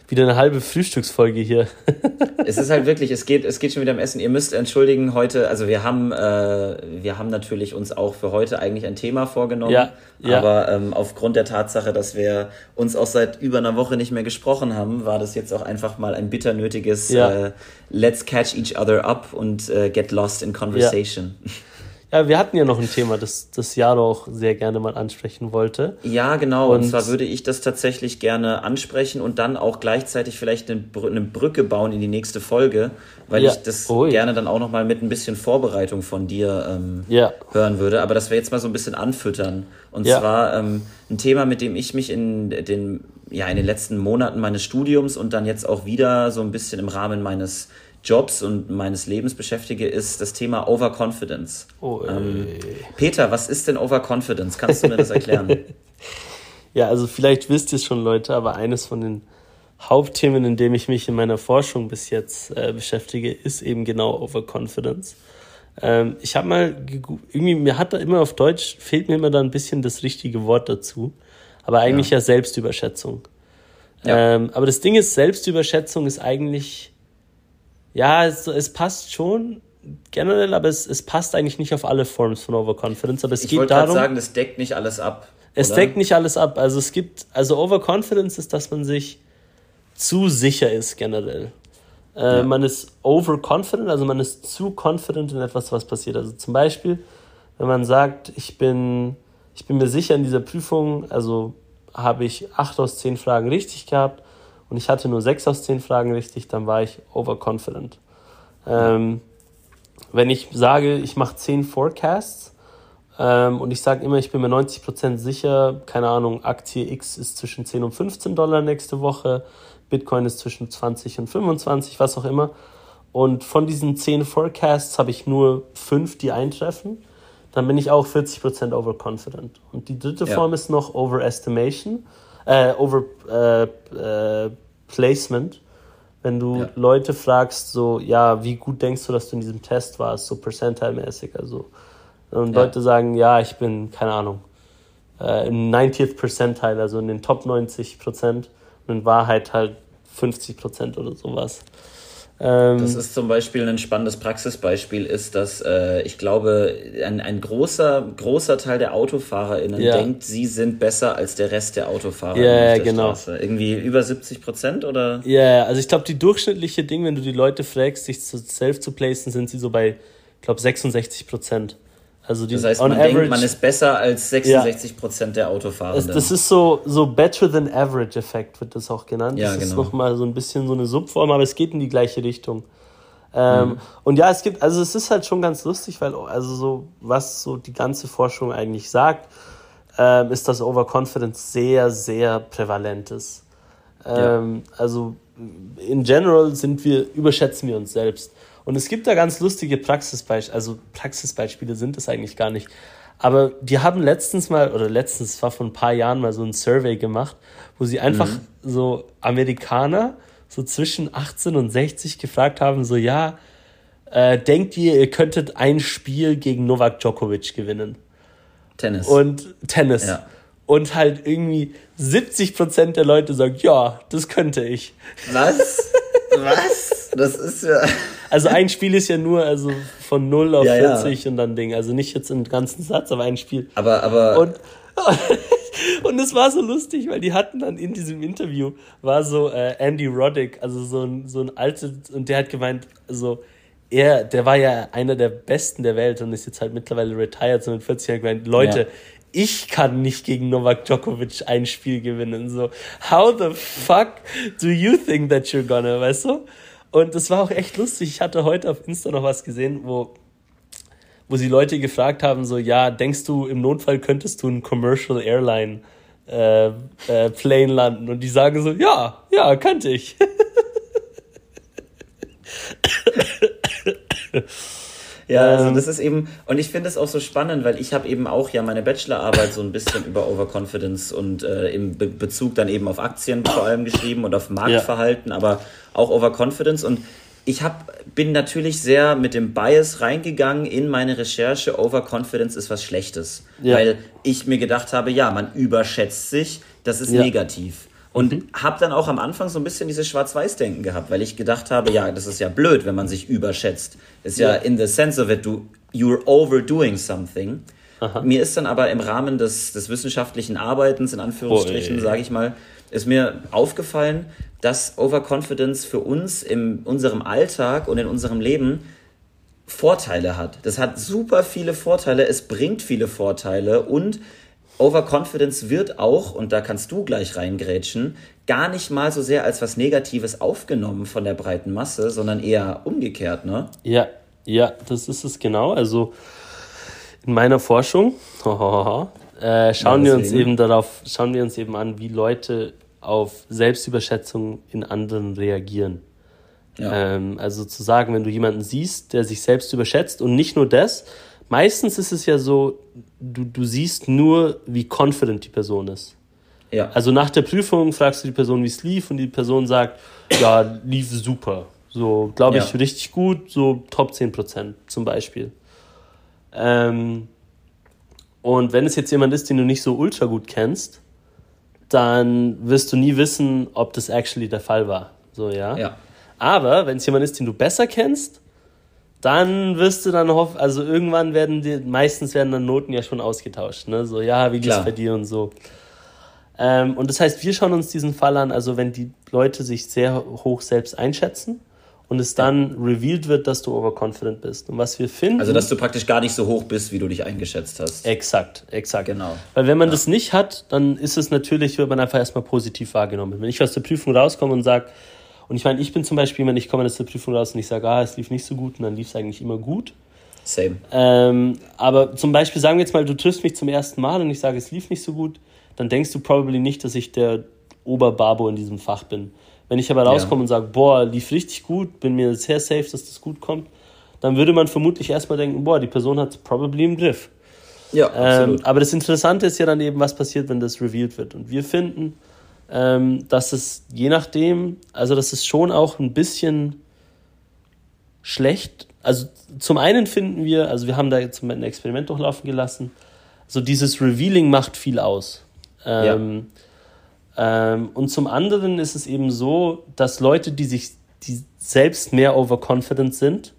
Speaker 3: wieder eine halbe Frühstücksfolge hier.
Speaker 2: es ist halt wirklich, es geht, es geht schon wieder um Essen. Ihr müsst entschuldigen heute, also wir haben, äh, wir haben natürlich uns auch für heute eigentlich ein Thema vorgenommen. Ja, ja. Aber ähm, aufgrund der Tatsache, dass wir uns auch seit über einer Woche nicht mehr gesprochen haben, war das jetzt auch einfach mal ein bitter nötiges ja. äh, Let's catch each other up und äh, get lost in conversation.
Speaker 3: Ja. Ja, wir hatten ja noch ein Thema, das das Jaro auch sehr gerne mal ansprechen wollte.
Speaker 2: Ja, genau. Und, und zwar würde ich das tatsächlich gerne ansprechen und dann auch gleichzeitig vielleicht eine, eine Brücke bauen in die nächste Folge, weil ja. ich das oh, gerne dann auch noch mal mit ein bisschen Vorbereitung von dir ähm, ja. hören würde. Aber das wir jetzt mal so ein bisschen anfüttern. Und ja. zwar ähm, ein Thema, mit dem ich mich in den ja in den letzten Monaten meines Studiums und dann jetzt auch wieder so ein bisschen im Rahmen meines Jobs und meines Lebens beschäftige, ist das Thema Overconfidence. Oh, ähm, Peter, was ist denn Overconfidence? Kannst du mir das erklären?
Speaker 3: ja, also vielleicht wisst ihr es schon, Leute, aber eines von den Hauptthemen, in dem ich mich in meiner Forschung bis jetzt äh, beschäftige, ist eben genau Overconfidence. Ähm, ich habe mal, irgendwie, mir hat da immer auf Deutsch, fehlt mir immer da ein bisschen das richtige Wort dazu, aber eigentlich ja, ja Selbstüberschätzung. Ja. Ähm, aber das Ding ist, Selbstüberschätzung ist eigentlich ja, es, es passt schon generell, aber es, es passt eigentlich nicht auf alle Forms von Overconfidence. Aber es ich geht darum.
Speaker 2: sagen, es deckt nicht alles ab.
Speaker 3: Es oder? deckt nicht alles ab. Also es gibt, also Overconfidence ist, dass man sich zu sicher ist generell. Äh, ja. Man ist overconfident, also man ist zu confident in etwas, was passiert. Also zum Beispiel, wenn man sagt, ich bin, ich bin mir sicher in dieser Prüfung, also habe ich acht aus zehn Fragen richtig gehabt und ich hatte nur sechs aus zehn Fragen richtig, dann war ich overconfident. Ähm, wenn ich sage, ich mache zehn Forecasts ähm, und ich sage immer, ich bin mir 90% sicher, keine Ahnung, Aktie X ist zwischen 10 und 15 Dollar nächste Woche, Bitcoin ist zwischen 20 und 25, was auch immer. Und von diesen zehn Forecasts habe ich nur fünf, die eintreffen. Dann bin ich auch 40% overconfident. Und die dritte ja. Form ist noch Overestimation äh, over, äh, äh, Placement. Wenn du ja. Leute fragst, so, ja, wie gut denkst du, dass du in diesem Test warst, so percentile-mäßig, also. Und ja. Leute sagen, ja, ich bin, keine Ahnung, äh, im 90th Percentile, also in den Top 90 Prozent. Und in Wahrheit halt 50 Prozent oder sowas.
Speaker 2: Ähm, das ist zum Beispiel ein spannendes Praxisbeispiel, ist, dass äh, ich glaube, ein, ein großer, großer Teil der AutofahrerInnen ja. denkt, sie sind besser als der Rest der Autofahrer. Ja, ja genau. Straße. Irgendwie über 70 Prozent oder?
Speaker 3: Ja, also ich glaube, die durchschnittliche Ding, wenn du die Leute fragst, sich zu self zu placen, sind sie so bei, ich glaube, 66 Prozent.
Speaker 2: Also die, das heißt, man average, denkt, man ist besser als 66 Prozent ja. der Autofahrer.
Speaker 3: Das ist so, so better than average Effekt, wird das auch genannt. Ja, das genau. ist nochmal so ein bisschen so eine Subform, aber es geht in die gleiche Richtung. Ähm, mhm. Und ja, es gibt, also es ist halt schon ganz lustig, weil, also so, was so die ganze Forschung eigentlich sagt, ähm, ist, dass Overconfidence sehr, sehr prävalent ist. Ähm, ja. Also in general sind wir, überschätzen wir uns selbst. Und es gibt da ganz lustige Praxisbeispiele, also Praxisbeispiele sind es eigentlich gar nicht. Aber die haben letztens mal, oder letztens war vor ein paar Jahren mal so ein Survey gemacht, wo sie einfach mhm. so Amerikaner so zwischen 18 und 60 gefragt haben, so ja, äh, denkt ihr, ihr könntet ein Spiel gegen Novak Djokovic gewinnen? Tennis. Und Tennis. Ja. Und halt irgendwie 70 Prozent der Leute sagen, ja, das könnte ich.
Speaker 2: Was? Was? Das ist ja.
Speaker 3: Also ein Spiel ist ja nur also von 0 auf ja, 40 ja. und dann Ding. Also nicht jetzt im ganzen Satz, aber ein Spiel.
Speaker 2: Aber, aber.
Speaker 3: Und, und es war so lustig, weil die hatten dann in diesem Interview, war so äh, Andy Roddick, also so ein, so ein alter, und der hat gemeint, so, er, der war ja einer der Besten der Welt und ist jetzt halt mittlerweile retired, so mit 40 Jahren gemeint, Leute, ja. ich kann nicht gegen Novak Djokovic ein Spiel gewinnen. So, how the fuck do you think that you're gonna, weißt du? Und das war auch echt lustig. Ich hatte heute auf Insta noch was gesehen, wo, wo sie Leute gefragt haben: so, ja, denkst du, im Notfall könntest du ein Commercial Airline äh, äh, Plane landen? Und die sagen so, ja, ja, könnte ich.
Speaker 2: Ja, also ähm. das ist eben, und ich finde es auch so spannend, weil ich habe eben auch ja meine Bachelorarbeit so ein bisschen über Overconfidence und äh, im Be Bezug dann eben auf Aktien vor allem geschrieben und auf Marktverhalten, ja. aber auch Overconfidence und ich hab, bin natürlich sehr mit dem Bias reingegangen in meine Recherche. Overconfidence ist was Schlechtes. Ja. Weil ich mir gedacht habe, ja, man überschätzt sich, das ist ja. negativ. Und mhm. habe dann auch am Anfang so ein bisschen dieses Schwarz-Weiß-Denken gehabt, weil ich gedacht habe, ja, das ist ja blöd, wenn man sich überschätzt. Ist ja, ja in the sense of it, du, you're overdoing something. Aha. Mir ist dann aber im Rahmen des, des wissenschaftlichen Arbeitens, in Anführungsstrichen, sage ich mal, ist mir aufgefallen, dass Overconfidence für uns in unserem Alltag und in unserem Leben Vorteile hat. Das hat super viele Vorteile, es bringt viele Vorteile und Overconfidence wird auch, und da kannst du gleich reingrätschen, gar nicht mal so sehr als was Negatives aufgenommen von der breiten Masse, sondern eher umgekehrt, ne?
Speaker 3: Ja, ja, das ist es genau. Also in meiner Forschung äh, schauen ja, wir uns eben darauf, schauen wir uns eben an, wie Leute auf Selbstüberschätzung in anderen reagieren. Ja. Ähm, also zu sagen, wenn du jemanden siehst, der sich selbst überschätzt und nicht nur das, meistens ist es ja so, du, du siehst nur, wie confident die Person ist. Ja. Also nach der Prüfung fragst du die Person, wie es lief, und die Person sagt, ja, lief super. So, glaube ich, ja. richtig gut, so Top 10% zum Beispiel. Ähm, und wenn es jetzt jemand ist, den du nicht so ultra gut kennst, dann wirst du nie wissen, ob das actually der Fall war. So, ja. ja. Aber wenn es jemand ist, den du besser kennst, dann wirst du dann hoffen, also irgendwann werden die, meistens werden dann Noten ja schon ausgetauscht, ne? So, ja, wie lief's bei dir und so. Ähm, und das heißt, wir schauen uns diesen Fall an, also wenn die Leute sich sehr hoch selbst einschätzen und es dann revealed wird, dass du overconfident bist. Und was wir finden.
Speaker 2: Also, dass du praktisch gar nicht so hoch bist, wie du dich eingeschätzt hast.
Speaker 3: Exakt, exakt. Genau. Weil wenn man ja. das nicht hat, dann ist es natürlich, wird man einfach erstmal positiv wahrgenommen. Wenn ich aus der Prüfung rauskomme und sage, und ich meine, ich bin zum Beispiel, wenn ich komme aus der Prüfung raus und ich sage, ah, es lief nicht so gut, und dann lief es eigentlich immer gut. Same. Ähm, aber zum Beispiel sagen wir jetzt mal, du triffst mich zum ersten Mal und ich sage, es lief nicht so gut, dann denkst du probably nicht, dass ich der Oberbabo in diesem Fach bin. Wenn ich aber rauskomme ja. und sage, boah, lief richtig gut, bin mir sehr safe, dass das gut kommt, dann würde man vermutlich erstmal denken, boah, die Person hat es probably im Griff. Ja, ähm, absolut. Ähm, aber das Interessante ist ja dann eben, was passiert, wenn das revealed wird. Und wir finden, dass es je nachdem, also dass es schon auch ein bisschen schlecht, also zum einen finden wir, also wir haben da jetzt ein Experiment durchlaufen gelassen, so dieses Revealing macht viel aus. Ähm, ja. ähm, und zum anderen ist es eben so, dass Leute, die sich die selbst mehr overconfident sind,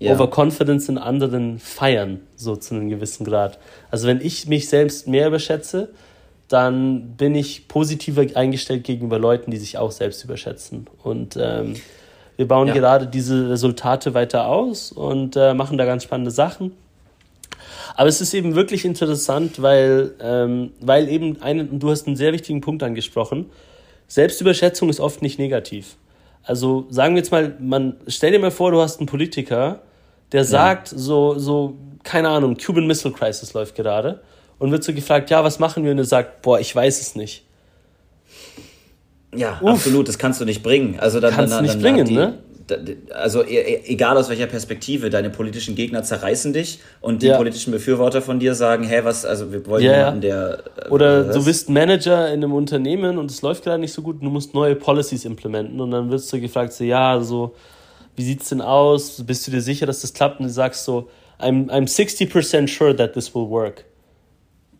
Speaker 3: ja. Overconfidence in anderen feiern, so zu einem gewissen Grad. Also wenn ich mich selbst mehr überschätze, dann bin ich positiver eingestellt gegenüber Leuten, die sich auch selbst überschätzen. Und ähm, wir bauen ja. gerade diese Resultate weiter aus und äh, machen da ganz spannende Sachen. Aber es ist eben wirklich interessant, weil, ähm, weil eben einen, du hast einen sehr wichtigen Punkt angesprochen. Selbstüberschätzung ist oft nicht negativ. Also sagen wir jetzt mal, man stell dir mal vor, du hast einen Politiker, der sagt ja. so, so, keine Ahnung, Cuban Missile Crisis läuft gerade und wird so gefragt, ja, was machen wir? Und er sagt, boah, ich weiß es nicht.
Speaker 2: Ja, Uff. absolut, das kannst du nicht bringen. Also dann, kannst dann, dann, nicht bringen, die, ne? Also e, e, egal aus welcher Perspektive, deine politischen Gegner zerreißen dich und die ja. politischen Befürworter von dir sagen, hey, was, also wir wollen ja, jemanden, der...
Speaker 3: Äh, Oder du bist Manager in einem Unternehmen und es läuft gerade nicht so gut und du musst neue Policies implementen und dann wirst du gefragt, so, ja, so wie sieht es denn aus? Bist du dir sicher, dass das klappt? Und du sagst so, I'm, I'm 60% sure that this will work.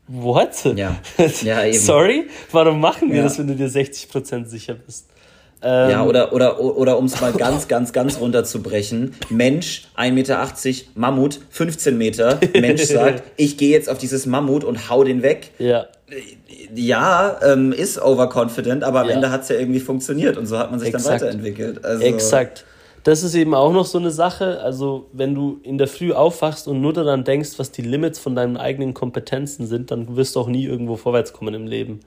Speaker 3: What? Ja. ja eben. Sorry? Warum machen wir ja. das, wenn du dir 60% sicher bist?
Speaker 2: Ähm, ja, oder, oder, oder um es mal ganz, ganz, ganz runterzubrechen. Mensch, 1,80 Meter, Mammut, 15 Meter. Mensch sagt, ich gehe jetzt auf dieses Mammut und hau den weg. Ja. Ja, ähm, ist overconfident, aber am ja. Ende hat es ja irgendwie funktioniert und so hat man sich Exakt. dann weiterentwickelt.
Speaker 3: Also, Exakt das ist eben auch noch so eine Sache. Also, wenn du in der Früh aufwachst und nur daran denkst, was die Limits von deinen eigenen Kompetenzen sind, dann wirst du auch nie irgendwo vorwärts kommen im Leben.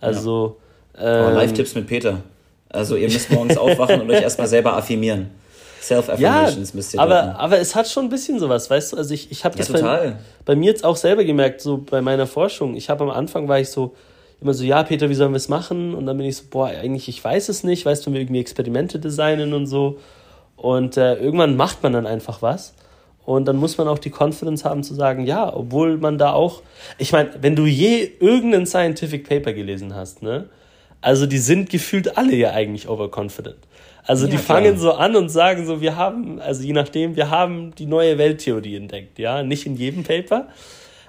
Speaker 3: Also.
Speaker 2: Ja. Ähm, Live-Tipps mit Peter. Also, ihr müsst morgens aufwachen und euch erstmal selber affirmieren.
Speaker 3: Self-Affirmations ja, müsst ihr aber, aber es hat schon ein bisschen sowas, weißt du? Also, ich, ich habe das ja, bei, bei, mir jetzt auch selber gemerkt, so bei meiner Forschung. Ich habe am Anfang war ich so immer so, ja, Peter, wie sollen wir es machen? Und dann bin ich so, boah, eigentlich, ich weiß es nicht, weißt du, wenn wir irgendwie Experimente designen und so. Und äh, irgendwann macht man dann einfach was. Und dann muss man auch die Confidence haben zu sagen, ja, obwohl man da auch, ich meine, wenn du je irgendein Scientific Paper gelesen hast, ne, also die sind gefühlt alle ja eigentlich overconfident. Also ja, die fangen klar. so an und sagen so, wir haben, also je nachdem, wir haben die neue Welttheorie entdeckt, ja, nicht in jedem Paper.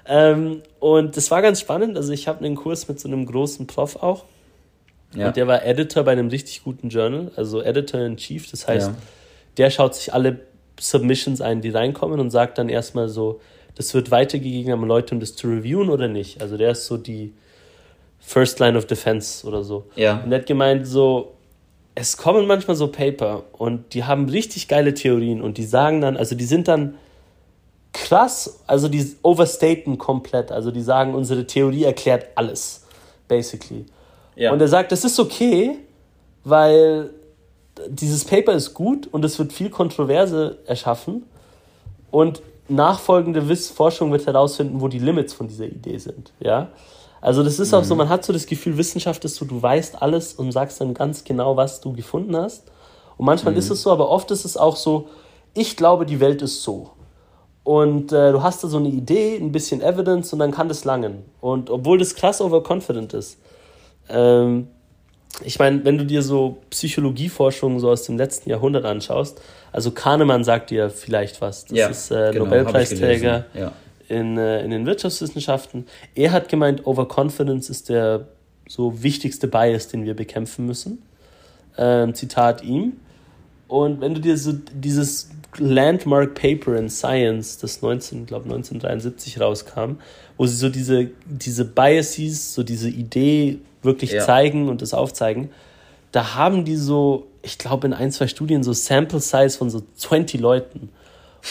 Speaker 3: Ähm, und das war ganz spannend. Also ich habe einen Kurs mit so einem großen Prof auch. Ja. Und der war Editor bei einem richtig guten Journal, also Editor in Chief. Das heißt, ja der schaut sich alle Submissions ein, die reinkommen und sagt dann erstmal so, das wird weitergegeben an Leute, um das zu reviewen oder nicht. Also der ist so die First Line of Defense oder so. Ja. Und er hat gemeint so, es kommen manchmal so Paper und die haben richtig geile Theorien und die sagen dann, also die sind dann krass, also die overstaten komplett. Also die sagen, unsere Theorie erklärt alles, basically. Ja. Und er sagt, das ist okay, weil dieses Paper ist gut und es wird viel Kontroverse erschaffen und nachfolgende Forschung wird herausfinden, wo die Limits von dieser Idee sind. Ja? Also das ist mhm. auch so, mhm. man hat so das Gefühl, Wissenschaft ist so, du weißt alles und sagst dann ganz genau, was du gefunden hast. Und manchmal mhm. ist es so, aber oft ist es auch so, ich glaube, die Welt ist so. Und äh, du hast da so eine Idee, ein bisschen Evidence und dann kann das langen. Und obwohl das krass overconfident ist, ähm, ich meine, wenn du dir so Psychologieforschung so aus dem letzten Jahrhundert anschaust, also Kahnemann sagt dir vielleicht was. Das ja, ist äh, genau, Nobelpreisträger ja. in, äh, in den Wirtschaftswissenschaften. Er hat gemeint, Overconfidence ist der so wichtigste Bias, den wir bekämpfen müssen. Ähm, Zitat ihm. Und wenn du dir so dieses Landmark Paper in Science, das 19, glaube 1973 rauskam, wo sie so diese, diese Biases, so diese Idee wirklich ja. zeigen und das aufzeigen, da haben die so, ich glaube in ein, zwei Studien so Sample Size von so 20 Leuten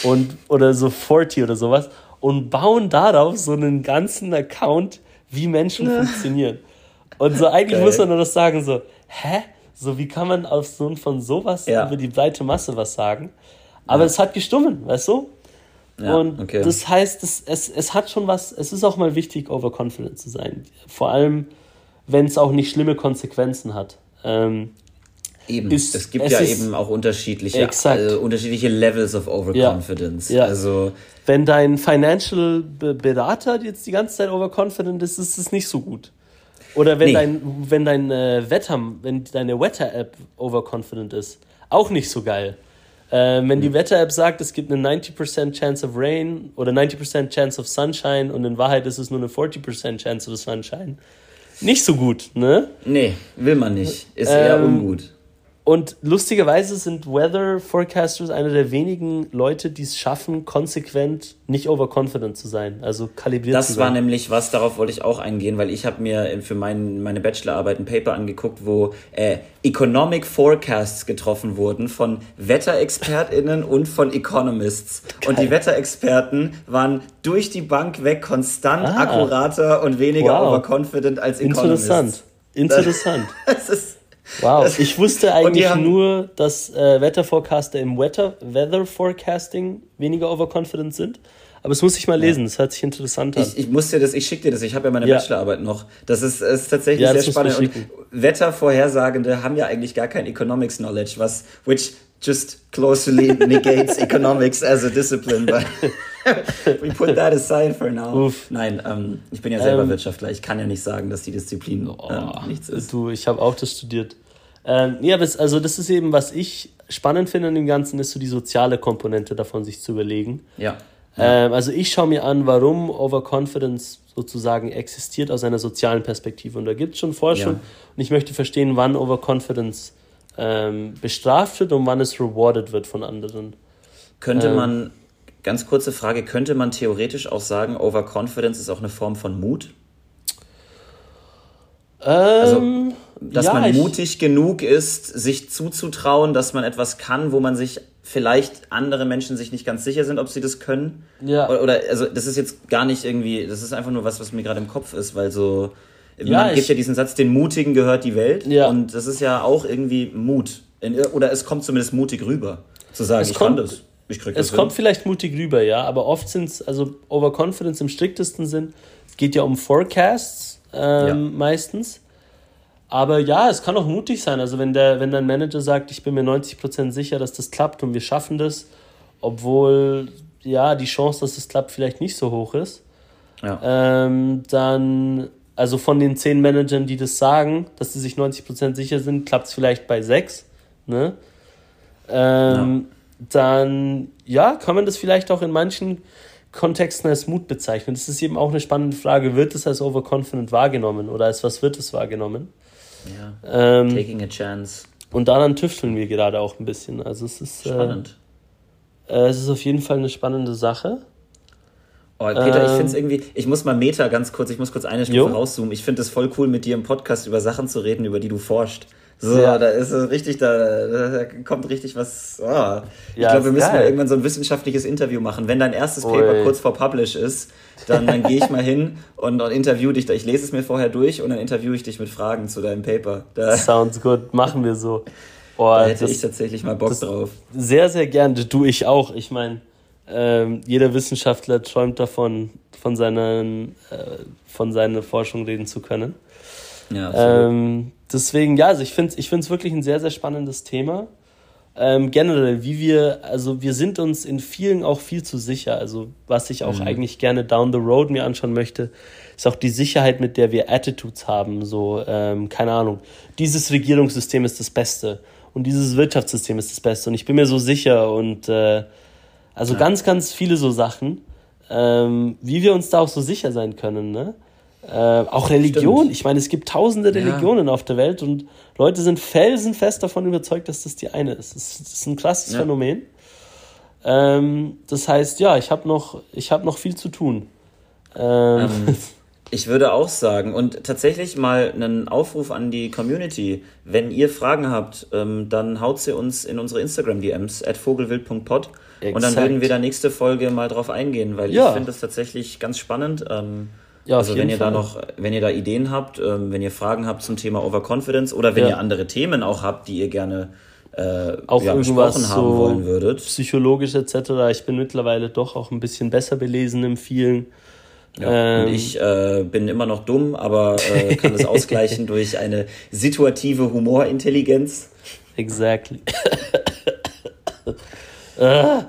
Speaker 3: und oder so 40 oder sowas und bauen darauf so einen ganzen Account, wie Menschen funktionieren. Und so eigentlich Geil. muss man nur das sagen, so, hä? So, wie kann man auf so von sowas ja. über die breite Masse was sagen? Aber ja. es hat gestummen, weißt du? Ja, und okay. das heißt, es, es, es hat schon was, es ist auch mal wichtig, overconfident zu sein. Vor allem, wenn es auch nicht schlimme Konsequenzen hat. Ähm,
Speaker 2: eben, ist, es gibt es ja eben auch unterschiedliche, also unterschiedliche Levels of Overconfidence. Ja, ja. Also,
Speaker 3: wenn dein Financial Berater jetzt die ganze Zeit overconfident ist, ist es nicht so gut. Oder wenn nee. dein, wenn dein äh, Wetter, wenn deine Wetter-App overconfident ist. Auch nicht so geil. Äh, wenn die hm. Wetter-App sagt, es gibt eine 90% Chance of Rain oder 90% Chance of Sunshine und in Wahrheit ist es nur eine 40% Chance of Sunshine. Nicht so gut, ne?
Speaker 2: Nee, will man nicht. Ist ähm, eher ungut.
Speaker 3: Und lustigerweise sind Weather Forecasters einer der wenigen Leute, die es schaffen, konsequent nicht overconfident zu sein, also kalibriert
Speaker 2: das
Speaker 3: zu
Speaker 2: sein. Das war nämlich was, darauf wollte ich auch eingehen, weil ich habe mir für mein, meine Bachelorarbeit ein Paper angeguckt, wo äh, Economic Forecasts getroffen wurden von Wetterexpertinnen und von Economists. Geil. Und die Wetterexperten waren durch die Bank weg konstant ah. akkurater und weniger wow. overconfident als Economists.
Speaker 3: Interessant. Interessant. Das ist Wow, ich wusste eigentlich nur, dass äh, Wetterforecaster im Weather, Weather Forecasting weniger overconfident sind. Aber das muss ich mal lesen, ja. das hört sich interessant an.
Speaker 2: Ich, ich muss dir das, ich schicke dir das, ich habe ja meine ja. Bachelorarbeit noch. Das ist, ist tatsächlich ja, sehr spannend. Und Wettervorhersagende haben ja eigentlich gar kein Economics Knowledge, was, which just closely negates economics as a discipline. But we put that aside for now. Uff. Nein, ähm, ich bin ja selber ähm, Wirtschaftler. Ich kann ja nicht sagen, dass die Disziplin oh, ähm, nichts ist.
Speaker 3: Du, ich habe auch das studiert. Ähm, ja, das, also das ist eben, was ich spannend finde an dem Ganzen, ist so die soziale Komponente davon, sich zu überlegen. Ja. ja. Ähm, also ich schaue mir an, warum Overconfidence sozusagen existiert aus einer sozialen Perspektive. Und da gibt es schon Forschung. Ja. Und ich möchte verstehen, wann Overconfidence ähm, bestraft wird und wann es rewarded wird von anderen.
Speaker 2: Könnte ähm, man, ganz kurze Frage, könnte man theoretisch auch sagen, Overconfidence ist auch eine Form von Mut? also, ähm, dass ja, man mutig genug ist, sich zuzutrauen, dass man etwas kann, wo man sich vielleicht andere Menschen sich nicht ganz sicher sind, ob sie das können. Ja. Oder, oder also das ist jetzt gar nicht irgendwie, das ist einfach nur was, was mir gerade im Kopf ist, weil so ja, man gibt ja diesen Satz, den Mutigen gehört die Welt. Ja. Und das ist ja auch irgendwie Mut. Oder es kommt zumindest mutig rüber, zu sagen,
Speaker 3: es
Speaker 2: ich
Speaker 3: kommt, kann das. Ich krieg das es hin. kommt vielleicht mutig rüber, ja, aber oft sind es, also Overconfidence im striktesten Sinn, es geht ja um Forecasts ähm, ja. meistens. Aber ja, es kann auch mutig sein. Also wenn der, wenn dein Manager sagt, ich bin mir 90% sicher, dass das klappt und wir schaffen das, obwohl ja die Chance, dass es klappt, vielleicht nicht so hoch ist, ja. ähm, dann also von den zehn Managern, die das sagen, dass sie sich 90% sicher sind, klappt es vielleicht bei sechs. Ne? Ähm, ja. Dann, ja, kann man das vielleicht auch in manchen Kontexten als Mut bezeichnen. Das ist eben auch eine spannende Frage. Wird es als overconfident wahrgenommen oder als was wird es wahrgenommen? Ja. Ähm, Taking a chance. Und daran tüfteln wir gerade auch ein bisschen. Also es ist. Äh, Spannend. Äh, es ist auf jeden Fall eine spannende Sache.
Speaker 2: Oh, Peter, ähm, ich finde es irgendwie, ich muss mal Meta ganz kurz, ich muss kurz eine Stufe jo. rauszoomen. Ich finde es voll cool, mit dir im Podcast über Sachen zu reden, über die du forschst. So, ja. da ist es richtig, da, da kommt richtig was. Oh. Ich ja, glaube, wir müssen geil. mal irgendwann so ein wissenschaftliches Interview machen. Wenn dein erstes Ui. Paper kurz vor Publish ist, dann, dann gehe ich mal hin und, und interview dich. Ich lese es mir vorher durch und dann interview ich dich mit Fragen zu deinem Paper.
Speaker 3: Da, Sounds good, machen wir so.
Speaker 2: Oh, da hätte das, ich tatsächlich mal Bock drauf.
Speaker 3: Sehr, sehr gerne. Du, ich auch. Ich meine ähm, jeder Wissenschaftler träumt davon, von, seinen, äh, von seiner Forschung reden zu können. Ja, ähm, deswegen, ja, also ich finde es ich find's wirklich ein sehr, sehr spannendes Thema. Ähm, generell, wie wir, also wir sind uns in vielen auch viel zu sicher. Also was ich auch mhm. eigentlich gerne down the road mir anschauen möchte, ist auch die Sicherheit, mit der wir Attitudes haben. So, ähm, keine Ahnung, dieses Regierungssystem ist das Beste und dieses Wirtschaftssystem ist das Beste. Und ich bin mir so sicher und äh, also ja. ganz, ganz viele so Sachen, ähm, wie wir uns da auch so sicher sein können. Ne? Äh, auch Religion. Stimmt. Ich meine, es gibt tausende Religionen ja. auf der Welt und Leute sind felsenfest davon überzeugt, dass das die eine ist. Das, das ist ein krasses ja. Phänomen. Ähm, das heißt, ja, ich habe noch, hab noch viel zu tun. Ähm,
Speaker 2: ähm Ich würde auch sagen, und tatsächlich mal einen Aufruf an die Community. Wenn ihr Fragen habt, ähm, dann haut sie uns in unsere Instagram-DMs at vogelwild.pod und dann würden wir da nächste Folge mal drauf eingehen, weil ja. ich finde das tatsächlich ganz spannend. Ähm, ja, also wenn ihr Fall. da noch, wenn ihr da Ideen habt, ähm, wenn ihr Fragen habt zum Thema Overconfidence oder wenn ja. ihr andere Themen auch habt, die ihr gerne äh, auch ja,
Speaker 3: besprochen haben so wollen würdet. Psychologisch etc. Ich bin mittlerweile doch auch ein bisschen besser belesen im vielen.
Speaker 2: Ja, ähm, und ich äh, bin immer noch dumm, aber äh, kann es ausgleichen durch eine situative Humorintelligenz.
Speaker 3: Exactly. ah,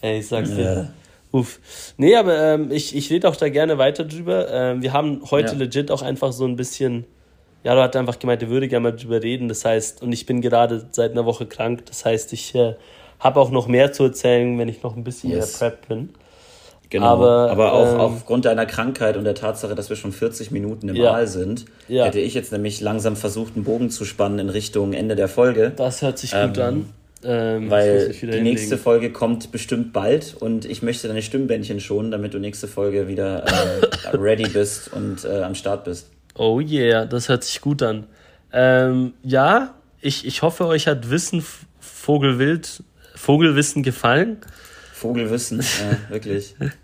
Speaker 3: ey, ich sag's dir. Ja. Uff. Nee, aber ähm, ich, ich rede auch da gerne weiter drüber. Ähm, wir haben heute ja. legit auch einfach so ein bisschen Jaro hat einfach gemeint, er würde gerne mal drüber reden. Das heißt, und ich bin gerade seit einer Woche krank. Das heißt, ich äh, habe auch noch mehr zu erzählen, wenn ich noch ein bisschen yes. in der Prep bin.
Speaker 2: Genau, aber, aber auch ähm, aufgrund deiner Krankheit und der Tatsache, dass wir schon 40 Minuten im ja, sind, ja. hätte ich jetzt nämlich langsam versucht, einen Bogen zu spannen in Richtung Ende der Folge.
Speaker 3: Das hört sich gut ähm, an.
Speaker 2: Ähm, weil die hinlegen. nächste Folge kommt bestimmt bald und ich möchte deine Stimmbändchen schonen, damit du nächste Folge wieder äh, ready bist und äh, am Start bist.
Speaker 3: Oh yeah, das hört sich gut an. Ähm, ja, ich, ich hoffe, euch hat Wissen Vogelwild, Vogelwissen gefallen.
Speaker 2: Vogelwissen, ja, wirklich.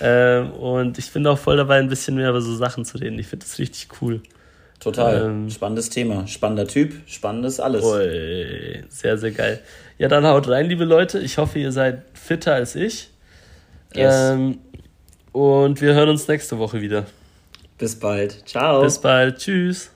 Speaker 3: ähm, und ich bin auch voll dabei, ein bisschen mehr über so Sachen zu reden. Ich finde das richtig cool.
Speaker 2: Total. Ähm, Spannendes Thema. Spannender Typ, spannendes alles.
Speaker 3: Ui, sehr, sehr geil. Ja, dann haut rein, liebe Leute. Ich hoffe, ihr seid fitter als ich. Yes. Ähm, und wir hören uns nächste Woche wieder.
Speaker 2: Bis bald. Ciao.
Speaker 3: Bis bald. Tschüss.